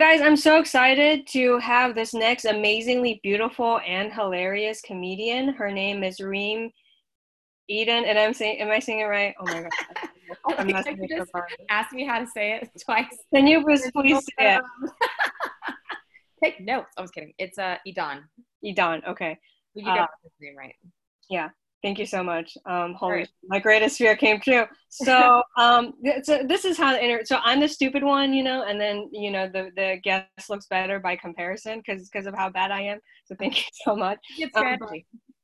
Guys, I'm so excited to have this next amazingly beautiful and hilarious comedian. Her name is Reem Eden, and I'm saying, am I saying it right? Oh my god, I'm not saying it Ask me how to say it twice. Can you please, please say it? Take notes. I was kidding. It's uh Edan. Edan. Okay. You got uh, name right. Yeah. Thank you so much. Um, holy, right. my greatest fear came true. So, um, so this is how the inter- so I'm the stupid one, you know, and then you know the the guest looks better by comparison because because of how bad I am. So thank you so much. It's um,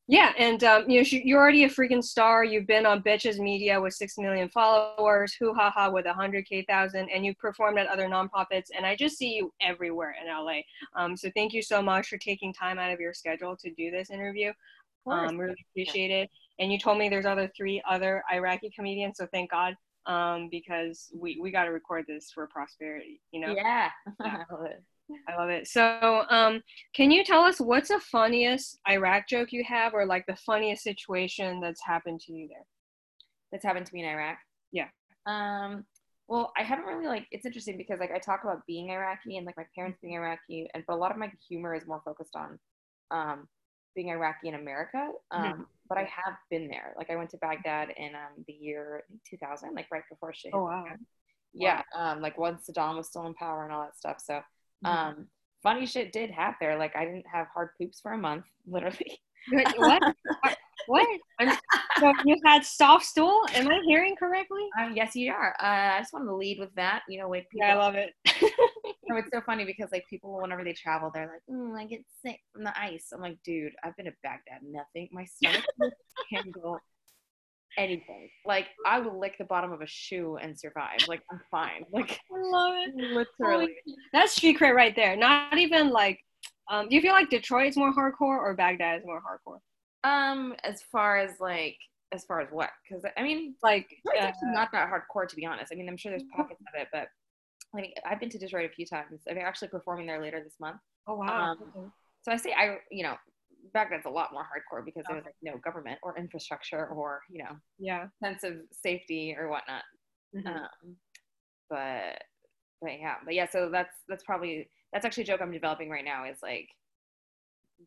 yeah, and um, you know you're already a freaking star. You've been on Bitches Media with six million followers, Hoo Ha Ha with a hundred k thousand, and you've performed at other nonprofits. And I just see you everywhere in LA. Um, so thank you so much for taking time out of your schedule to do this interview. Um, really appreciate it. And you told me there's other three other Iraqi comedians, so thank God, um, because we we got to record this for prosperity. You know? Yeah, I love it. I love it. So, um, can you tell us what's the funniest Iraq joke you have, or like the funniest situation that's happened to you there? That's happened to me in Iraq. Yeah. Um. Well, I haven't really like. It's interesting because like I talk about being Iraqi and like my parents being Iraqi, and but a lot of my humor is more focused on um, being Iraqi in America. Mm-hmm. Um, mm-hmm. But I have been there. Like I went to Baghdad in um, the year 2000, like right before shit. Oh wow. Yeah, wow. um, like once Saddam was still in power and all that stuff. So, mm-hmm. um, funny shit did happen there. Like I didn't have hard poops for a month, literally. what? what? so you had soft stool? Am I hearing correctly? Um, yes, you are. Uh, I just wanted to lead with that. You know, with people. Yeah, I love it. know, it's so funny because like people, whenever they travel, they're like, mm, I get sick from the ice. I'm like, dude, I've been to Baghdad. Nothing. My stomach can't handle anything. Like I will lick the bottom of a shoe and survive. Like I'm fine. Like I love it. Literally. That's street cred right there. Not even like um do you feel like Detroit is more hardcore or Baghdad is more hardcore? Um, as far as like as far as what? Because I mean, like uh, not that hardcore to be honest. I mean, I'm sure there's pockets of it, but I mean, I've been to Detroit a few times. I'm actually performing there later this month. Oh wow! Um, so I say I, you know, back then's a lot more hardcore because there was like no government or infrastructure or you know, yeah, sense of safety or whatnot. Mm-hmm. Um, but but yeah, but yeah. So that's that's probably that's actually a joke I'm developing right now. Is like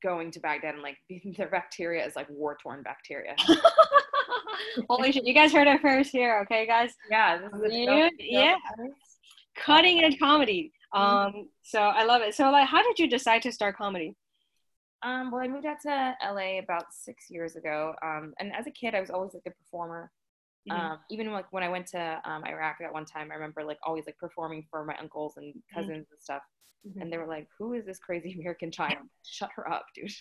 going to Baghdad and like the bacteria is like war torn bacteria. Holy shit! You guys heard it first here, okay, guys? Yeah, yeah, yeah cutting edge comedy. Mm-hmm. Um, so I love it. So like, how did you decide to start comedy? Um, well, I moved out to LA about six years ago. Um, and as a kid, I was always like a performer. Mm-hmm. Um, even like when I went to um, Iraq at one time, I remember like always like performing for my uncles and mm-hmm. cousins mm-hmm. and stuff. Mm-hmm. And they were like, "Who is this crazy American child? Shut her up, dude."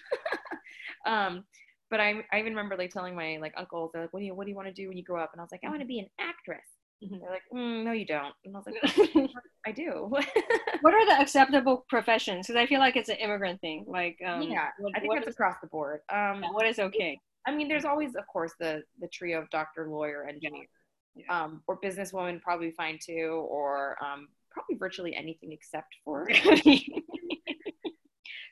um, but I, I even remember like telling my like uncles, they're like, "What do you What do you want to do when you grow up?" And I was like, "I want to be an actress." Mm-hmm. They're like, mm, no, you don't. And I was like, I do. what are the acceptable professions? Because I feel like it's an immigrant thing. Like, um, yeah, what, I think that's is, across the board. Um, yeah, what is okay? I mean, there's always, of course, the the trio of doctor, lawyer, engineer, yeah. um, or businesswoman, probably fine too, or um, probably virtually anything except for.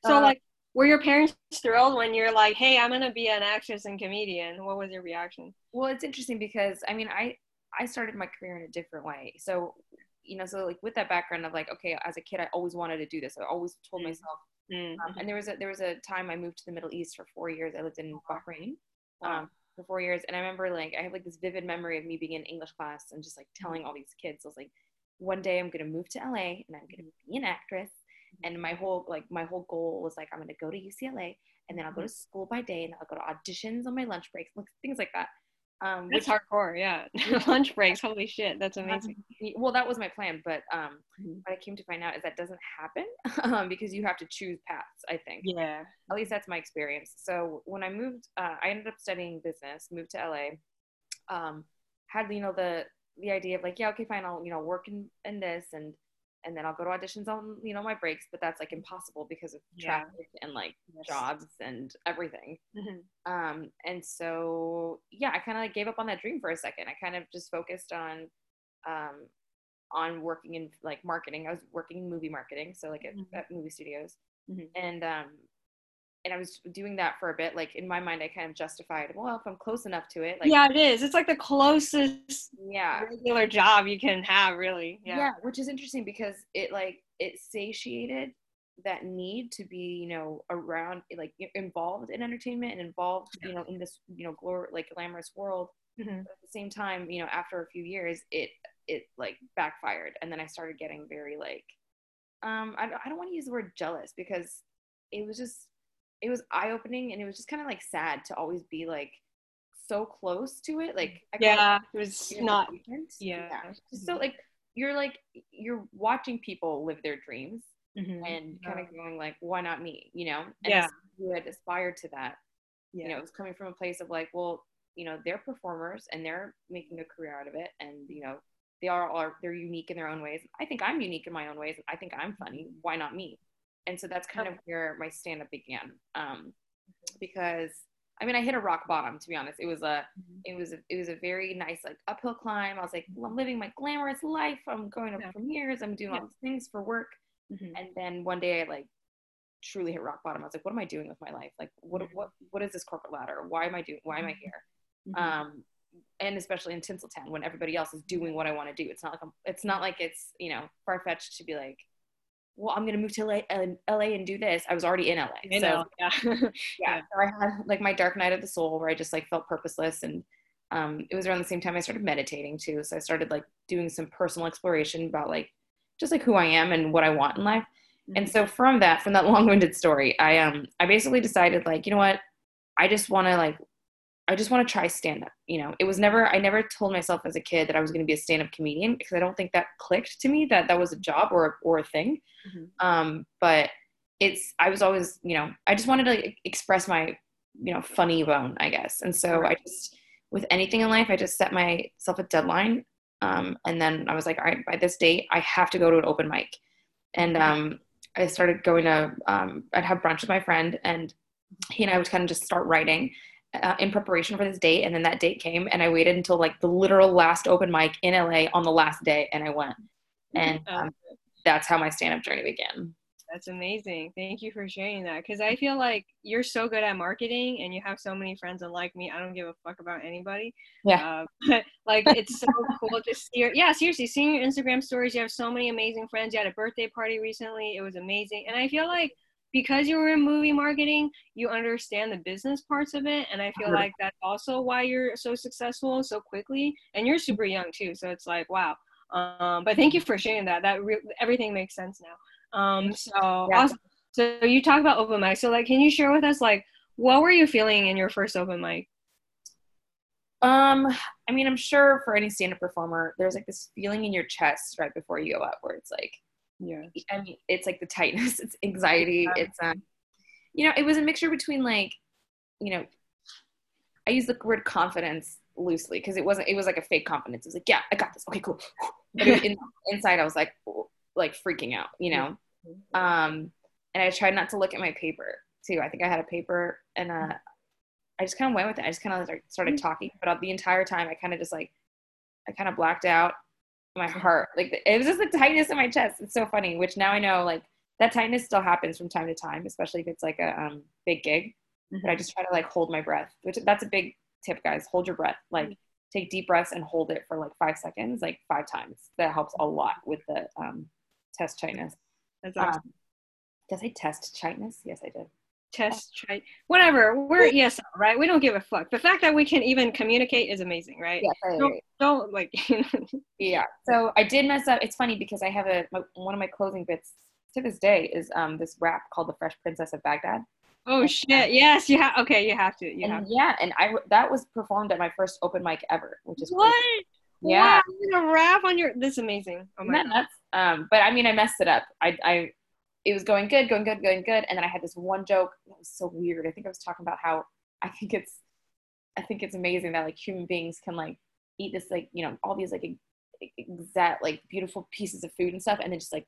so, uh, like, were your parents thrilled when you're like, "Hey, I'm gonna be an actress and comedian"? What was your reaction? Well, it's interesting because I mean, I I started my career in a different way. So, you know, so like with that background of like, okay, as a kid, I always wanted to do this. I always told mm-hmm. myself. Mm-hmm. Um, and there was a there was a time I moved to the Middle East for four years. I lived in Bahrain um, for four years, and I remember like I have like this vivid memory of me being in English class and just like telling all these kids, I was like, one day I'm gonna move to LA and I'm gonna be an actress. And my whole like my whole goal was like I'm gonna go to UCLA and then I'll go to school by day and I'll go to auditions on my lunch breaks, like things like that. Um, that's which, hardcore, yeah. Lunch breaks, holy shit, that's amazing. Well, that was my plan, but um, mm-hmm. what I came to find out is that doesn't happen um, because you have to choose paths. I think. Yeah. At least that's my experience. So when I moved, uh, I ended up studying business, moved to LA. Um, had you know the the idea of like, yeah, okay, fine, I'll you know work in in this and and then I'll go to auditions on you know my breaks, but that's like impossible because of traffic yeah. and like yes. jobs and everything. Mm-hmm. Um, and so yeah, I kind of like gave up on that dream for a second. I kind of just focused on um, on working in like marketing. I was working in movie marketing, so like at, mm-hmm. at movie studios, mm-hmm. and um, and I was doing that for a bit. Like in my mind, I kind of justified, well, if I'm close enough to it, like yeah, it is. It's like the closest yeah regular job you can have, really. Yeah. yeah, which is interesting because it like it satiated that need to be you know around like involved in entertainment and involved you know in this you know glor- like glamorous world Mhm. at the same time you know after a few years it it like backfired and then i started getting very like um i, I don't want to use the word jealous because it was just it was eye-opening and it was just kind of like sad to always be like so close to it like I call it Yeah, it was not. achievement. yeah. Just so like you're like you're watching people live their dreams Mhm. and kind of going like why not me you know and Yeah. as you had aspired to that Yeah. you know it was coming from a place of like well you know they're performers and they're making a career out of it and you know they are are they're unique in their own ways i think i'm unique in my own ways i think i'm funny why not me and so that's kind of where my stand-up began um, because i mean i hit a rock bottom to be honest it was a it was a, it was a very nice like uphill climb i was like well, i'm living my glamorous life i'm going to Yeah. premieres i'm doing all these things for work Mhm. and then one day I like truly hit rock bottom. I was like, what am I doing with my life? Like, what what what is this corporate ladder? Why am I doing? Why am I here? Mhm. Um, and especially in Tinseltown when everybody else is doing what I want to do. It's not like I'm, it's not like it's you know far fetched to be like, well, I'm gonna move to LA, and LA and do this. I was already in LA, I so know. Yeah. yeah. Yeah. So I had like my dark night of the soul where I just like felt purposeless and um, it was around the same time I started meditating too. So I started like doing some personal exploration about like just like who I am and what I want in life. And so from that, from that long-winded story, I um I basically decided like, you know what? I just want to like I just want to try stand up. You know, it was never I never told myself as a kid that I was going to be a stand up comedian because I don't think that clicked to me that that was a job or or a thing. Mhm. Um but it's I was always, you know, I just wanted to express my, you know, funny bone, I guess. And so I just with anything in life, I just set myself a deadline. Um, and then I was like, all right, by this date, I have to go to an open mic. And um, I started going to, um, I'd have brunch with my friend, and he and I would kind of just start writing uh, in preparation for this date. And then that date came, and I waited until like the literal last open mic in LA on the last day, and I went. And um, that's how my stand up journey began. That's amazing. Thank you for sharing that. Because I feel like you're so good at marketing and you have so many friends unlike me. I don't give a fuck about anybody. Yeah. Uh, but like it's so cool to see your yeah, seriously, seeing your Instagram stories. You have so many amazing friends. You had a birthday party recently. It was amazing. And I feel like because you were in movie marketing, you understand the business parts of it. And I feel like that's also why you're so successful so quickly. And you're super young too. So it's like, wow. Um, but thank you for sharing that. That re- everything makes sense now. Um, so Yeah. awesome. So you talk about open mic. So like, can you share with us like what were you feeling in your first open mic? Um, I mean, I'm sure for any stand-up performer, there's like this feeling in your chest right before you go up, where it's like, Yeah. I mean, it's like the tightness, it's anxiety, it's um, you know, it was a mixture between like, you know, I use the word confidence loosely because it wasn't, it was like a fake confidence. It was like, yeah, I got this. Okay, cool. But in, inside, I was like, like freaking out, you know. Um, and I tried not to look at my paper too. I think I had a paper and uh, I just kind of went with it. I just kind of started talking, but the entire time I kind of just like, I kind of blacked out my heart. Like it was just the tightness in my chest. It's so funny, which now I know like that tightness still happens from time to time, especially if it's like a um, big gig. But I just try to like hold my breath, which that's a big tip, guys. Hold your breath. Like take deep breaths and hold it for like five seconds, like five times. That helps a lot with the um, test tightness. That's awesome. Um, did I test tightness? Yes, I did. Test, try, whatever. We're ESL right. We don't give a fuck. The fact that we can even communicate is amazing, right? Yes, I Don't, don't like. Yeah. So I did mess up. It's funny because I have a my, one of my closing bits to this day is um this rap called "The Fresh Princess of Baghdad." oh shit! Yes, you have. Okay, you have to. You have. And yeah, and I that was performed at my first open mic ever, which is What? crazy. Yeah. Wow, gonna rap on your. This is amazing. Oh Isn't my that god. Um, but I mean, I messed it up. I, I, it was going good, going good, going good, and then I had this one joke that was so weird. I think I was talking about how I think it's, I think it's amazing that like human beings can like eat this like you know all these like exact like beautiful pieces of food and stuff, and then just like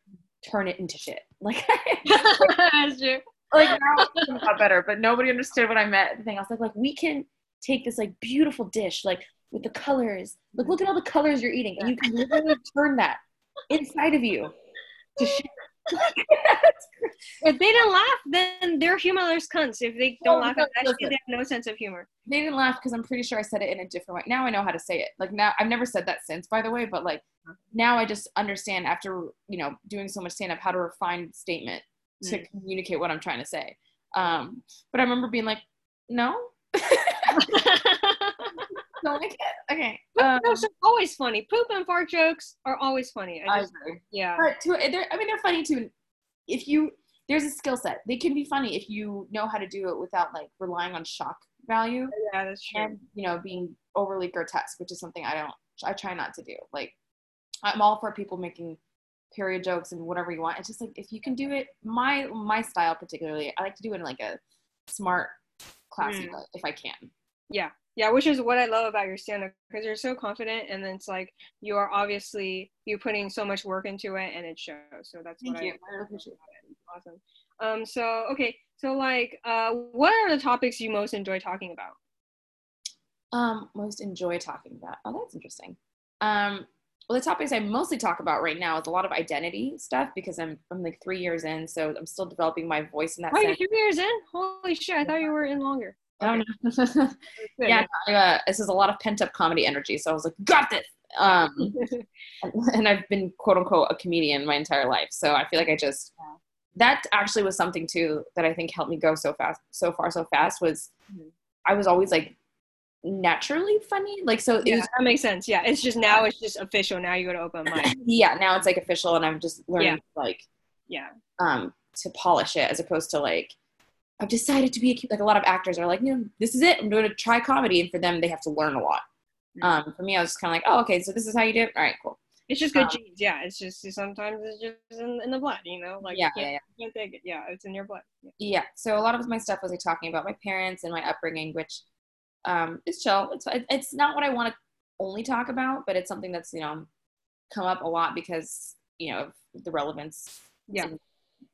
turn it into shit. Like, That's true. like now it's a lot better, but nobody understood what I meant. The thing I was like, like we can take this like beautiful dish, like with the colors. Like, look at all the colors you're eating, and you can literally turn that inside of you to shit. If they didn't laugh, then they're humorless cunts. If they don't laugh shit, they have no sense of humor. They didn't laugh because I'm pretty sure I said it in a different way. Now I know how to say it. Like now, I've never said that since, by the way. But like now, I just understand after you know doing so much stand up how to refine statement to mm. communicate what I'm trying to say. Um, but I remember being like, no. don't like it. Okay. Um, jokes are always funny. Poop and fart jokes are always funny. I, just, I agree. Yeah. But to, I mean, they're funny too. If you there's a skill set. They can be funny if you know how to do it without like relying on shock value. Yeah, that's true. And you know, being overly grotesque, which is something I don't. I try not to do. Like, I'm all for people making period jokes and whatever you want. It's just like if you can do it, my my style particularly, I like to do it in like a smart, classy mm. if I can. Yeah, yeah, which is what I love about your stand up because you're so confident and then it's like you are obviously you're putting so much work into it and it shows. So that's Thank what you. I, I appreciate it. Awesome. Um so okay, so like uh what are the topics you most enjoy talking about? Um most enjoy talking about. Oh, that's interesting. Um well the topics I mostly talk about right now is a lot of identity stuff because I'm I'm like 3 years in, so I'm still developing my voice in that oh, sense. you're 3 years in? Holy shit, I thought you were in longer. Okay. Oh, no. yeah, uh, this is a lot of pent up comedy energy. So I was like, got this. Um, and I've been quote unquote a comedian my entire life. So I feel like I just, that actually was something too that I think helped me go so fast, so far, so fast was mm-hmm. I was always like naturally funny. Like, so yeah, was, that makes sense. Yeah. It's just now it's just official. Now you go to open mic. yeah. Now it's like official and I'm just learning yeah. like, yeah, um, to polish it as opposed to like, I've decided to be a, like a lot of actors are like, you know, this is it. I'm going to try comedy, and for them, they have to learn a lot. Um, for me, I was kind of like, oh, okay, so this is how you do it. All right, cool. It's just good um, genes, yeah. It's just sometimes it's just in, in the blood, you know. Like yeah, yeah, take it. Yeah, it's in your blood. Yeah. yeah. So a lot of my stuff was like talking about my parents and my upbringing, which um, is chill. It's it's not what I want to only talk about, but it's something that's you know come up a lot because you know the relevance. Yeah. In,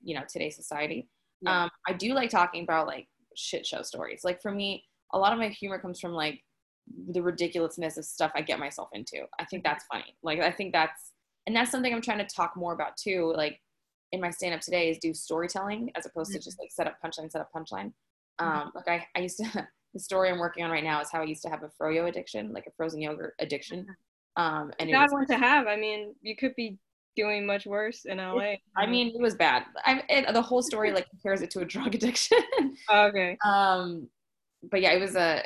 you know today's society. Yeah. Um, I do like talking about like shit show stories. Like for me, a lot of my humor comes from like the ridiculousness of stuff I get myself into. I think that's funny. Like I think that's and that's something I'm trying to talk more about too. Like in my stand up today is do storytelling as opposed mm-hmm. to just like set up punchline, set up punchline. Mm-hmm. Um, like I, I used to the story I'm working on right now is how I used to have a froyo addiction, like a frozen yogurt addiction. Mm-hmm. Um, and God wants to have. I mean, you could be doing much worse in LA. I mean, it was bad. I it, the whole story like compares it to a drug addiction. okay. Um, but yeah, it was a.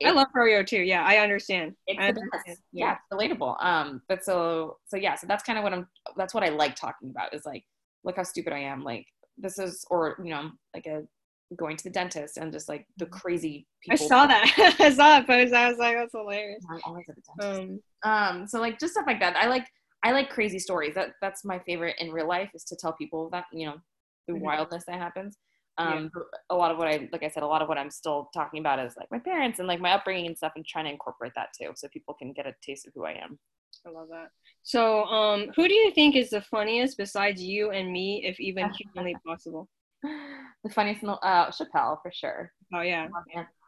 It, I love Froyo too. Yeah, I understand. It's I understand. Yeah, it's relatable. Um, but so so yeah, so that's kind of what I'm. That's what I like talking about. Is like, look how stupid I am. Like this is, or you know, like a going to the dentist and just like the mm-hmm. crazy people. I saw that. I saw that post. I was like, that's hilarious. I'm always at the dentist. Um, um, so like just stuff like that. I like I like crazy stories. That that's my favorite in real life is to tell people that you know the mm-hmm. wildness that happens. Um, yeah. a lot of what I like I said, a lot of what I'm still talking about is like my parents and like my upbringing and stuff, and trying to incorporate that too, so people can get a taste of who I am. I love that. So, um, who do you think is the funniest besides you and me, if even humanly possible? the funniest, uh, Chappelle for sure. Oh yeah.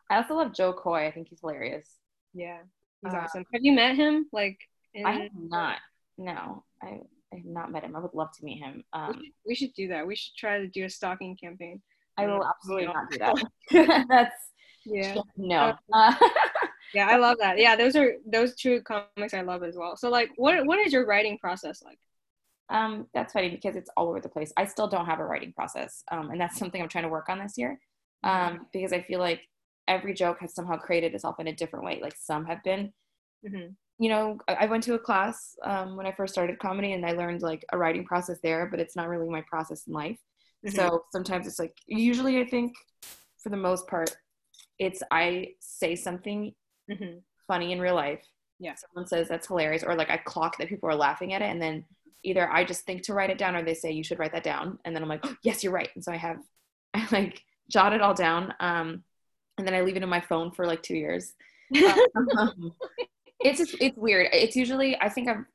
I also love Jo Koy. I think he's hilarious. Yeah, he's uh, awesome. Have you met him? Like, in- I have not. No, I, I have not met him. I would love to meet him. Um, we, should, we, should, do that. We should try to do a stalking campaign. I will absolutely not do that. That's yeah. No. Uh, yeah, I love that. Yeah, those are those two comics I love as well. So like, what what is your writing process like? Um, that's funny because it's all over the place. I still don't have a writing process, um, and that's something I'm trying to work on this year. Mm-hmm. Um, because I feel like every joke has somehow created itself in a different way. Like some have been mm-hmm you know, I went to a class um, when I first started comedy and I learned like a writing process there, but it's not really my process in life. Mm-hmm. So sometimes it's like, usually I think for the most part, it's I say something mm-hmm. funny in real life. Yeah. Someone says that's hilarious, or like I clock that people are laughing at it, and then either I just think to write it down, or they say you should write that down, and then I'm like, oh, yes, you're right, and so I have, I like jot it all down, um, and then I leave it in my phone for like two years. um, it's just, it's weird. It's usually I think I'm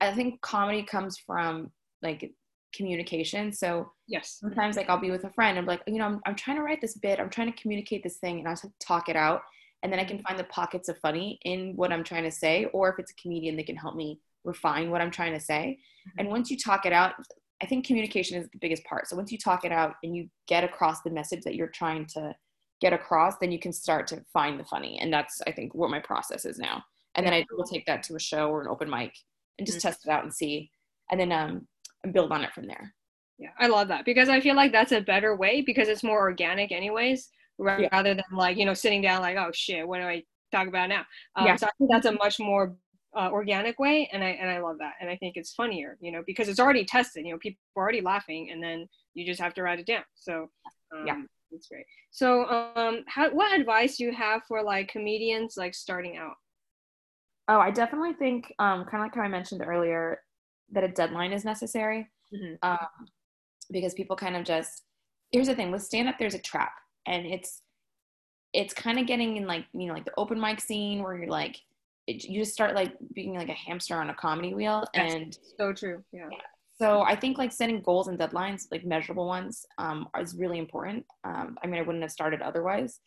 I think comedy comes from like communication. So yes, sometimes like I'll be with a friend. I'm like, you know, I'm, I'm trying to write this bit. I'm trying to communicate this thing, and I just talk it out, and then I can find the pockets of funny in what I'm trying to say. Or if it's a comedian, they can help me refine what I'm trying to say. Mm-hmm. And once you talk it out, I think communication is the biggest part. So once you talk it out and you get across the message that you're trying to get across, then you can start to find the funny. And that's I think what my process is now. And then I will take that to a show or an open mic and just mm-hmm. test it out and see, and then um and build on it from there. Yeah, I love that because I feel like that's a better way because it's more organic, anyways, rather yeah. than like you know sitting down like oh shit, what do I talk about now? Um, yeah. So I think that's a much more uh, organic way, and I and I love that, and I think it's funnier, you know, because it's already tested. You know, people are already laughing, and then you just have to write it down. So um, yeah, that's great. So, um, how what advice do you have for like comedians like starting out? Oh, I definitely think, um, kind of like how I mentioned earlier, that a deadline is necessary. Mm-hmm. Um, because people kind of just here's the thing with stand up there's a trap and it's it's kind of getting in like you know like the open mic scene where you're like it, you just start like being like a hamster on a comedy wheel That's and so true yeah. yeah. so i think like setting goals and deadlines like measurable ones um, is really important um, i mean i wouldn't have started otherwise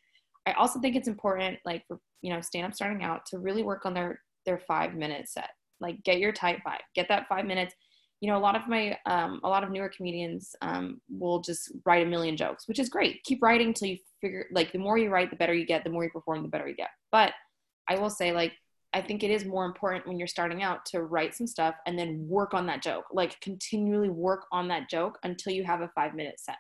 i also think it's important like for you know stand up starting out to really work on their their five minute set. Like get your tight five get that five minutes. You know a lot of my um, a lot of newer comedians um, will just write a million jokes which is great. Keep writing until you figure like the more you write the better you get the more you perform the better you get. But i will say like i think it is more important when you're starting out to write some stuff and then work on that joke. Like continually work on that joke until you have a five minute set.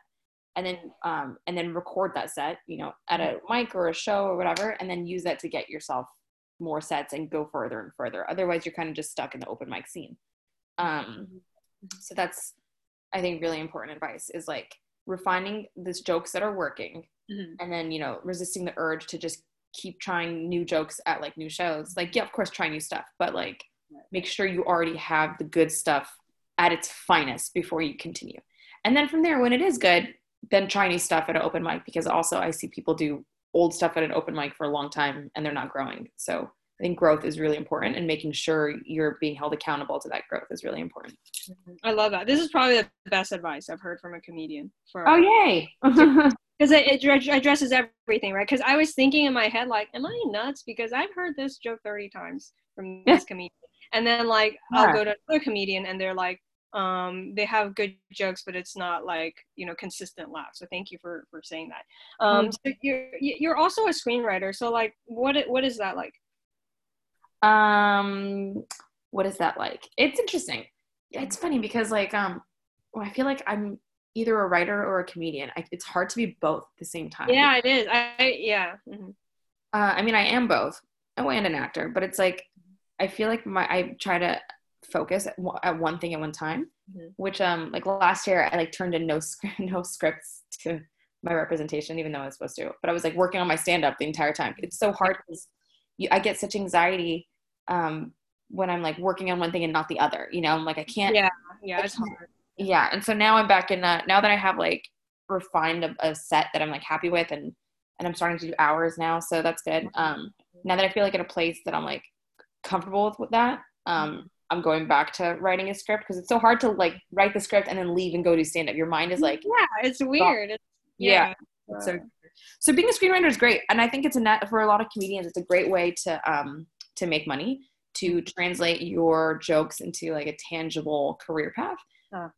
And then um, and then record that set you know at a mic or a show or whatever and then use that to get yourself more sets and go further and further otherwise you're kind of just stuck in the open mic scene um, so that's, I think, really important advice is like refining these jokes that are working mm-hmm. and then, you know, resisting the urge to just keep trying new jokes at like new shows. Like, yeah, of course, try new stuff, but like make sure you already have the good stuff at its finest before you continue. And then from there, when it is good, then try new stuff at an open mic because also I see people do old stuff at an open mic for a long time and they're not growing. So I think growth is really important and making sure you're being held accountable to that growth is really important. I love that. This is probably the best advice I've heard from a comedian. For oh yay! Because it, it addresses everything, right? Because I was thinking in my head, like, am I nuts? Because I've heard this joke thirty times from this comedian, and then like yeah. I'll go to another comedian and they're like, um, they have good jokes, but it's not like you know consistent laughs. So thank you for for saying that. Um, mm-hmm. so you're you're also a screenwriter. So like, what what is that like? Um, what is that like? It's interesting. yeah It's funny because like um, I feel like I'm either a writer or a comedian. I, it's hard to be both at the same time. Yeah, it is. I yeah. Mm-hmm. Uh, I mean, I am both. Oh, and an actor, but it's like I feel like my I try to focus at, at one thing at one time. Mm-hmm. Which um, like last year, I like turned in no script, no scripts to my representation, even though I was supposed to. But I was like working on my stand up the entire time. It's so hard because I get such anxiety um, when I'm like working on one thing and not the other. You know, I'm like I can't. Yeah, yeah, it's hard. Yeah, and so now I'm back in. A, now that I have like refined a, a, set that I'm like happy with, and and I'm starting to do hours now, so that's good. Mm-hmm. Um, now that I feel like in a place that I'm like comfortable with, with that, um, mm-hmm. I'm going back to writing a script because it's so hard to like write the script and then leave and go do stand up. Your mind is like, yeah, it's weird. It's, yeah. yeah. So so being a screenwriter is great, and I think it's a net for a lot of comedians. It's a great way to um, to make money, to translate your jokes into like a tangible career path.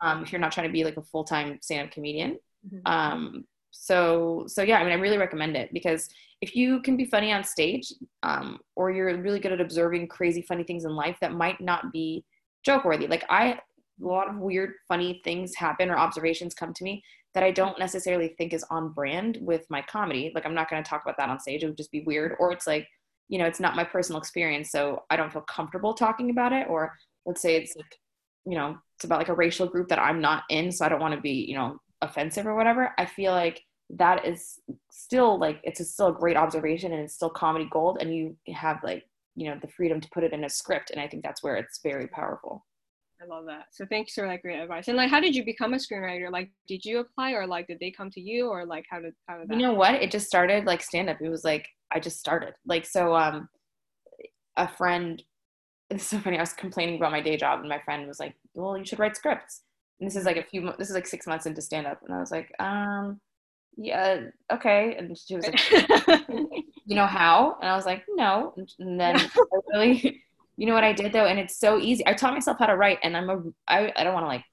Um, if you're not trying to be like a full time stand up comedian. Mm-hmm. Um, so so yeah, I mean, I really recommend it because if you can be funny on stage, um, or you're really good at observing crazy funny things in life that might not be joke worthy. Like I, a lot of weird funny things happen or observations come to me that I don't necessarily think is on brand with my comedy. Like I'm not going to talk about that on stage. It would just be weird. Or it's like, you know, it's not my personal experience, so I don't feel comfortable talking about it. Or let's say it's like, you know, it's about like a racial group that I'm not in, so I don't want to be, you know, offensive or whatever. I feel like that is still like it's a, still a great observation and it's still comedy gold, and you have like you know the freedom to put it in a script, and I think that's where it's very powerful. I love that. So thanks for that great advice. And like, how did you become a screenwriter? Like, did you apply or like, did they come to you or like, how did, how did that? You know what? It just started like stand up. It was like, I just started like, so, um, a friend, it's so funny. I was complaining about my day job and my friend was like, well, you should write scripts. This is like a few, this is like six months into stand up. And I was like, um, yeah, okay. And she was like, you know how? And I was like, no. And then I really, you know what I did though, and it's so easy. I taught myself how to write, and I'm a I, I don't want to like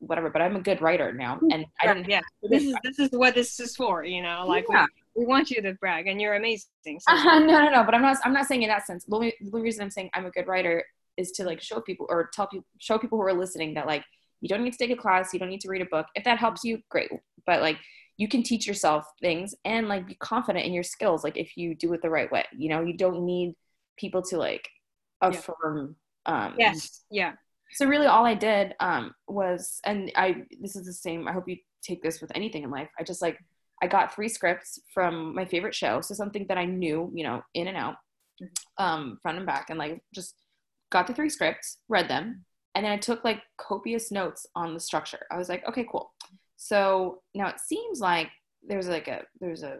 whatever. But I'm a good writer now, and I didn't. Yeah, this is this is what this is for. You know, like yeah. we, we want you to brag, and you're amazing. So. Uh, no, no, no. But I'm not. I'm not saying in that sense. The only, the only reason I'm saying I'm a good writer is to like show people or tell people, show people who are listening that like you don't need to take a class, you don't need to read a book. If that helps you, great. But like you can teach yourself things and like be confident in your skills. Like if you do it the right way, you know, you don't need people to like affirm. Yeah. Um, yes. Yeah so really all i did um, was and i this is the same i hope you take this with anything in life i just like i got three scripts from my favorite show so something that i knew you know in and out mm-hmm. um, front and back and like just got the three scripts read them and then i took like copious notes on the structure. I was like okay cool. So now it seems like there's like a there's a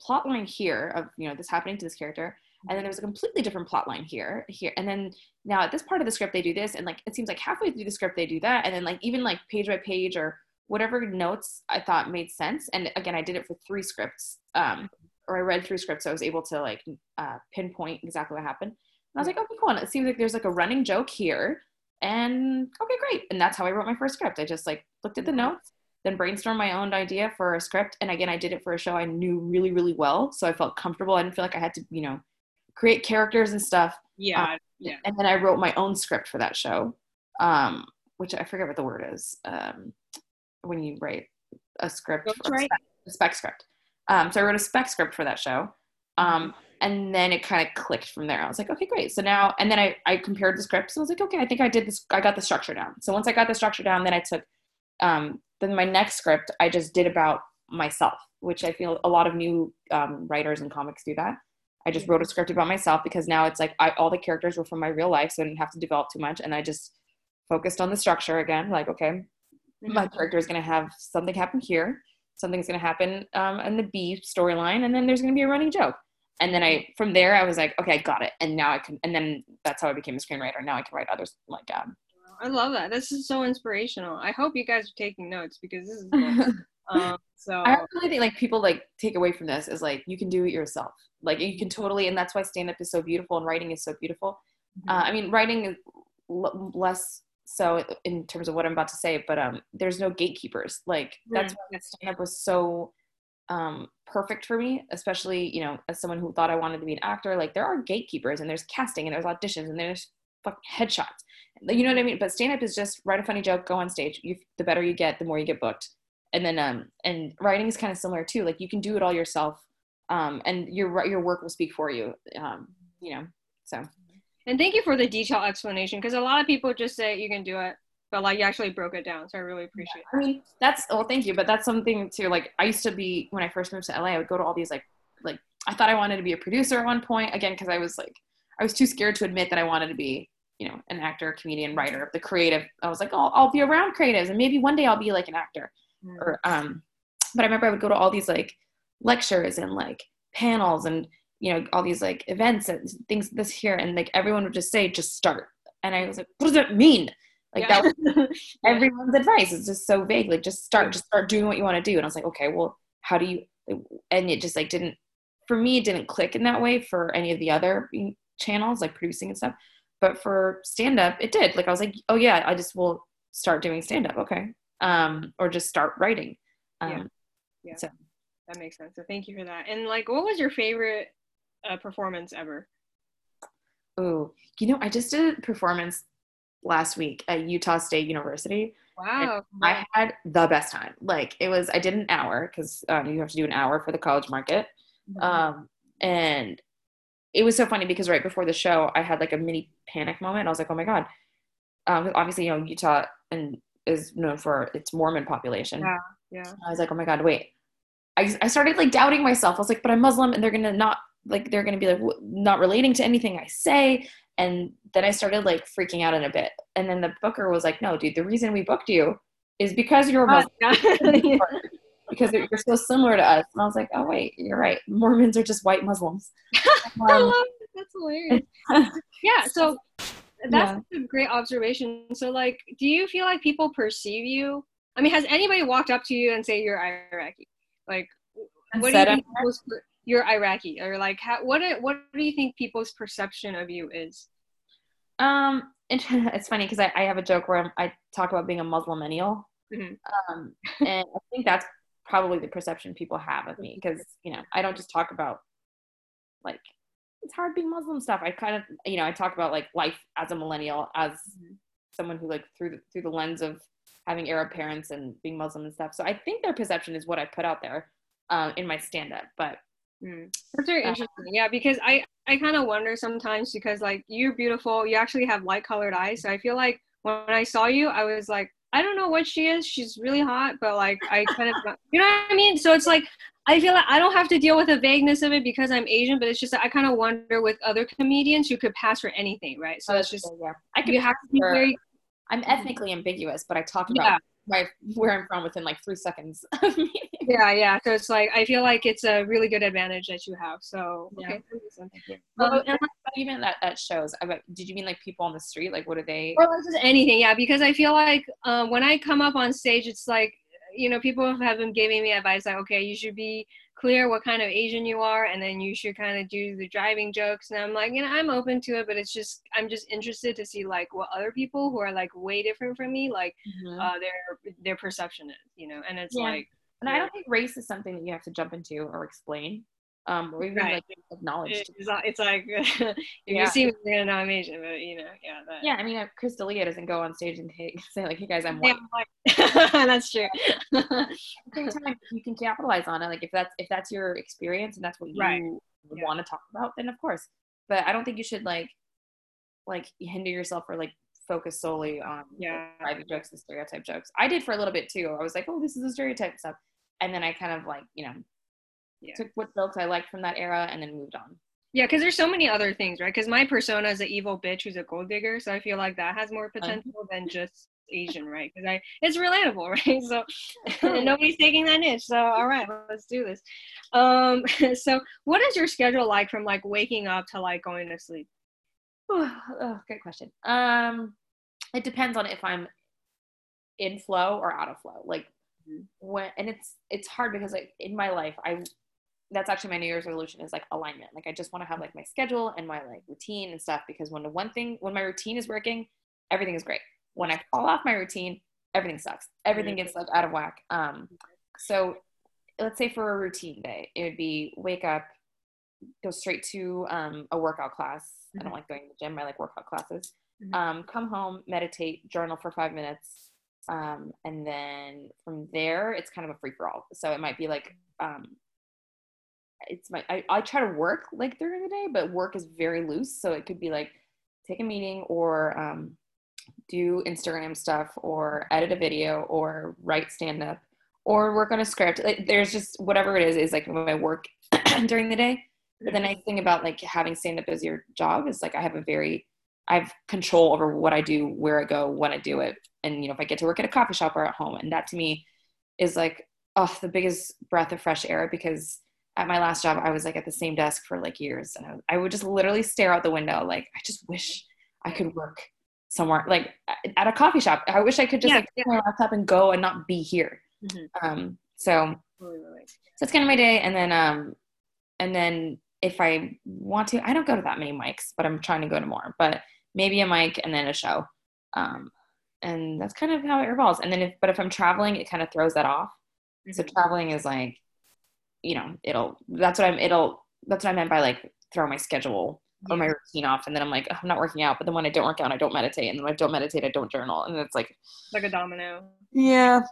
plot line here of you know this happening to this character and then there's a completely different plot line here here and then now at this part of the script they do this and like it seems like halfway through the script they do that and then like even like page by page or whatever notes i thought made sense and again i did it for three scripts um or i read three scripts so i was able to like uh, pinpoint exactly what happened. And i was like okay cool. And it seems like there's like a running joke here and okay great and that's how i wrote my first script i just like looked at the notes then brainstormed my own idea for a script and again i did it for a show i knew really really well so i felt comfortable i didn't feel like i had to you know create characters and stuff. Yeah, um, yeah. And then I wrote my own script for that show, um, which I forget what the word is um, when you write a script, a spec, a spec script. Um, so I wrote a spec script for that show. Um, and then it kind of clicked from there. I was like, okay, great. So now, and then I, I compared the scripts. And I was like, okay, I think I did this. I got the structure down. So once I got the structure down, then I took, um, then my next script I just did about myself, which I feel a lot of new um, writers and comics do that. I just wrote a script about myself because now it's like I, all the characters were from my real life, so I didn't have to develop too much. And I just focused on the structure again. Like, okay, mm-hmm. my character is going to have something happen here, something's going to happen um, in the B storyline, and then there's going to be a running joke. And then I, from there, I was like, okay, I got it. And now I can, and then that's how I became a screenwriter. Now I can write others like um, I love that. This is so inspirational. I hope you guys are taking notes because this is um, so I really think like people like take away from this is like you can do it yourself. Like you can totally, and that's why stand up is so beautiful and writing is so beautiful. Mm-hmm. Uh, I mean, writing is l- less so in terms of what I'm about to say, but um, there's no gatekeepers. Like that's mm-hmm. why stand up was so um perfect for me especially you know as someone who thought i wanted to be an actor like there are gatekeepers and there's casting and there's auditions and there's fucking headshots. You know what i mean? But stand up is just write a funny joke go on stage you the better you get the more you get booked. And then um and writing is kind of similar too like you can do it all yourself um and your your work will speak for you um you know so. And thank you for the detailed explanation because a lot of people just say you can do it but like you actually broke it down so i really appreciate yeah, i mean that's well thank you but that's something too like i used to be when i first moved to la i would go to all these like like i thought i wanted to be a producer at one point again because i was like i was too scared to admit that i wanted to be you know an actor comedian writer of the creative. I was like oh i'll be around creatives and maybe one day i'll be like an actor. Mm. or um but i remember i would go to all these like lectures and like panels and you know all these like events and things this here and like everyone would just say just start. And i was like what does that mean like yeah. that was everyone's advice is just so vague like just start just start doing what you want to do and i was like okay well how do you and it just like didn't for me it didn't click in that way for any of the other channels like producing and stuff but for stand up it did like i was like oh yeah i just will start doing stand up okay um, or just start writing. Um, yeah. yeah. So that makes sense. So thank you for that. And like, what was your favorite uh, performance ever? Oh, you know, I just did a performance last week at Utah State University. Wow. I had the best time. Like it was, I did an hour because um, you have to do an hour for the college market. Mm-hmm. Um, and it was so funny because right before the show, I had like a mini panic moment. I was like, oh my God. Um, obviously, you know, Utah and is known for its Mormon population. Yeah, yeah. I was like, oh my god, wait. I I started like doubting myself. I was like, but I'm Muslim, and they're gonna not like they're gonna be like w- not relating to anything I say. And then I started like freaking out in a bit. And then the booker was like, no, dude, the reason we booked you is because you're Muslim. yeah. because you're so similar to us. And I was like, oh wait, you're right. Mormons are just white Muslims. Um, I love it. That's hilarious. yeah. So that's yeah. a great observation. So, like, do you feel like people perceive you? I mean, has anybody walked up to you and say you're Iraqi? Like, what do you think you're Iraqi, or like, how, what what do you think people's perception of you is? Um, it's funny because I, I have a joke where I'm, i talk about being a Muslim millennial. Mm-hmm. Um, and I think that's probably the perception people have of me because you know I don't just talk about like it's hard being Muslim stuff. I kind of you know I talk about like life as a millennial as mm-hmm. someone who like through the, through the lens of having Arab parents and being Muslim and stuff. So I think their perception is what I put out there um, in my stand up. But mm. that's very uh, interesting. Yeah, because I I kind of wonder sometimes because like you're beautiful, you actually have light colored eyes. So I feel like when I saw you, I was like, I don't know what she is. She's really hot, but like I kind of, you know what I mean? So it's like I feel like I don't have to deal with the vagueness of it because I'm Asian, but it's just I kind of wonder with other comedians who could pass for anything, right? So it's just yeah, I could have to be very. I'm ethnically ambiguous, but I talk about yeah my where I'm from within like three seconds of me. Yeah, yeah. So it's like I feel like it's a really good advantage that you have. So yeah. okay. Um, and even that that shows. Did you mean like people on the street? Like what are they? Or just anything? Yeah, because I feel like um, when I come up on stage, it's like you know people have been giving me advice like okay, you should be clear what kind of Asian you are, and then you should kind of do the driving jokes. And I'm like, you know, I'm open to it, but it's just I'm just interested to see like what other people who are like way different from me, like mm-hmm. uh, their their perception is, you know. And it's yeah. like, and I don't think race is something that you have to jump into or explain um, or even right. like acknowledge. It's, it's like if yeah. you see me, you know I'm Asian, but you know, yeah. That. Yeah, I mean, uh, Chris D'Elia doesn't go on stage and hey, say like, "Hey guys, I'm white." Yeah, that's true. At the same time, you can capitalize on it. Like if that's if that's your experience and that's what you right. yeah. want to talk about, then of course. But I don't think you should like like hinder yourself or like focus solely on yeah private jokes and stereotype jokes. I did for a little bit too. I was like, "Oh, this is a stereotype stuff," and then I kind of like you know yeah. took what jokes I liked from that era and then moved on. Yeah, because there's so many other things, right? Because my persona is an evil bitch who's a gold digger, so I feel like that has more potential um, than just Asian, right? Because I it's relatable, right? So nobody's taking that niche. So all right, let's do this. Um, so what is your schedule like from like waking up to like going to sleep? Oh, good question. Um, it depends on if I'm in flow or out of flow. Like. When, and it's it's hard because like in my life, I that's actually my new year's resolution is like alignment like i just want to have like my schedule and my like routine and stuff because when the one thing when my routine is working everything is great when i fall off my routine everything sucks everything gets like out of whack um so let's say for a routine day it would be wake up go straight to um, a workout class mm-hmm. i don't mm-hmm. like going to the gym i like workout classes mm-hmm. um, come home meditate journal for five minutes um, and then from there it's kind of a free for all so it might be like um, it's my I, I try to work like during the day but work is very loose. So it could be like take a meeting or um, do instagram stuff or edit a video or write stand up or work on a script. Like, there's just whatever it is is like my work during the day. But the nice thing about like having stand up as your job is like i have a very i have control over what i do where i go when i do it and you know if i get to work at a coffee shop or at home and that to me is like oh the biggest breath of fresh air because at my last job, I was like at the same desk for like years, and I, I would just literally stare out the window, like I just wish I could work somewhere, like at a coffee shop. I wish I could just yeah, like yeah. my laptop and go and not be here. Mm-hmm. Um, so, so that's kind of my day, and then um, and then if I want to, I don't go to that many mics, but I'm trying to go to more. But maybe a mic and then a show, um, and that's kind of how it revolves. And then if but if I'm traveling, it kind of throws that off. Mm-hmm. So traveling is like you know, it'll, that's what I'm, it'll, that's what I meant by like throw my schedule or my routine off. And then I'm like, oh, I'm not working out. But then when I don't work out, I don't meditate. And then when I don't meditate, I don't journal. And it's like, like a domino. Yeah.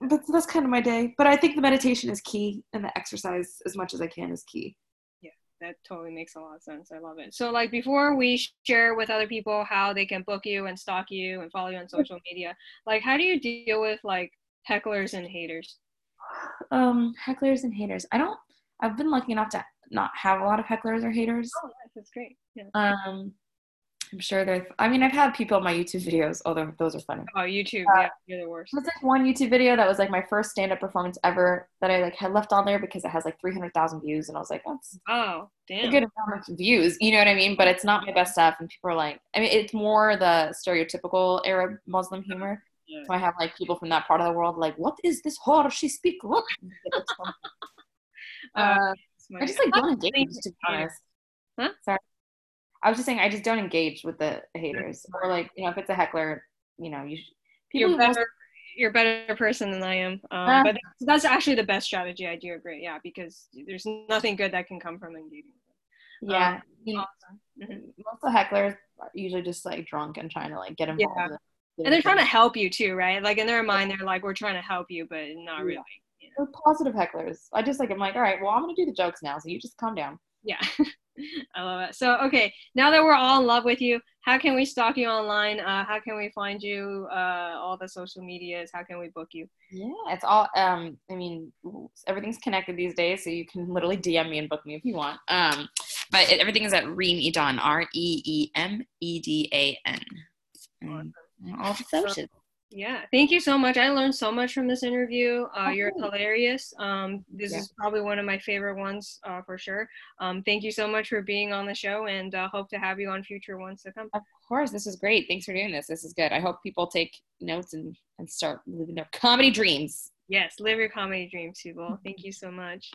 That's, that's kind of my day. But I think the meditation is key and the exercise as much as I can is key. That totally makes a lot of sense. I love it. So, like, before we share with other people how they can book you and stalk you and follow you on social media, like, how do you deal with like hecklers and haters? um, hecklers and haters. I don't. I've been lucky enough to not have a lot of hecklers or haters. Oh, nice. that's great. Yeah. Um, I'm sure there's. I mean, I've had people on my YouTube videos. Although those are funny. Oh, YouTube. Uh, yeah, you're the worst. There's like one YouTube video that was like my first stand-up performance ever that I like had left on there because it has like 300,000 views, and I was like, that's oh, damn, a good amount of views. You know what I mean? But it's not my best stuff, and people are like, I mean, it's more the stereotypical Arab Muslim humor. Yeah. So I have like people from that part of the world like, what is this horror she speak? What? uh, uh I just like don't engage to be honest. Huh? Sorry. I was just saying I just don't engage with the haters. Or like, you know, if it's a heckler, you know, you people you're better you're a better person than I am. Um, uh, but that's, that's, actually the best strategy. I do agree. Yeah, because there's nothing good that can come from engaging. Yeah. Um, awesome. mm-hmm. Most of hecklers are usually just like drunk and trying to like get involved. Yeah. and they're trying to help you too, right? Like in their mind, they're like, "We're trying to help you," but not really. You know? They're positive hecklers. I just like I'm like, all right, well, I'm gonna do the jokes now, so you just calm down. Yeah. I love it. So, okay, now that we're all in love with you, how can we stalk you online? Uh, how can we find you? Uh, all the social medias. How can we book you? Yeah, it's all. Um, I mean, everything's connected these days, so you can literally DM me and book me if you want. Um, but it, everything is at Reem Edan, R E E M E D A N. All the socials. Yeah, thank you so much. I learned so much from this interview. Uh, oh, you're hilarious. Um, this yeah. is probably one of my favorite ones uh, for sure. Um, thank you so much for being on the show and uh, hope to have you on future ones to come. Of course, this is great. Thanks for doing this. This is good. I hope people take notes and, and start living their comedy dreams. Yes, live your comedy dreams, people. Thank you so much.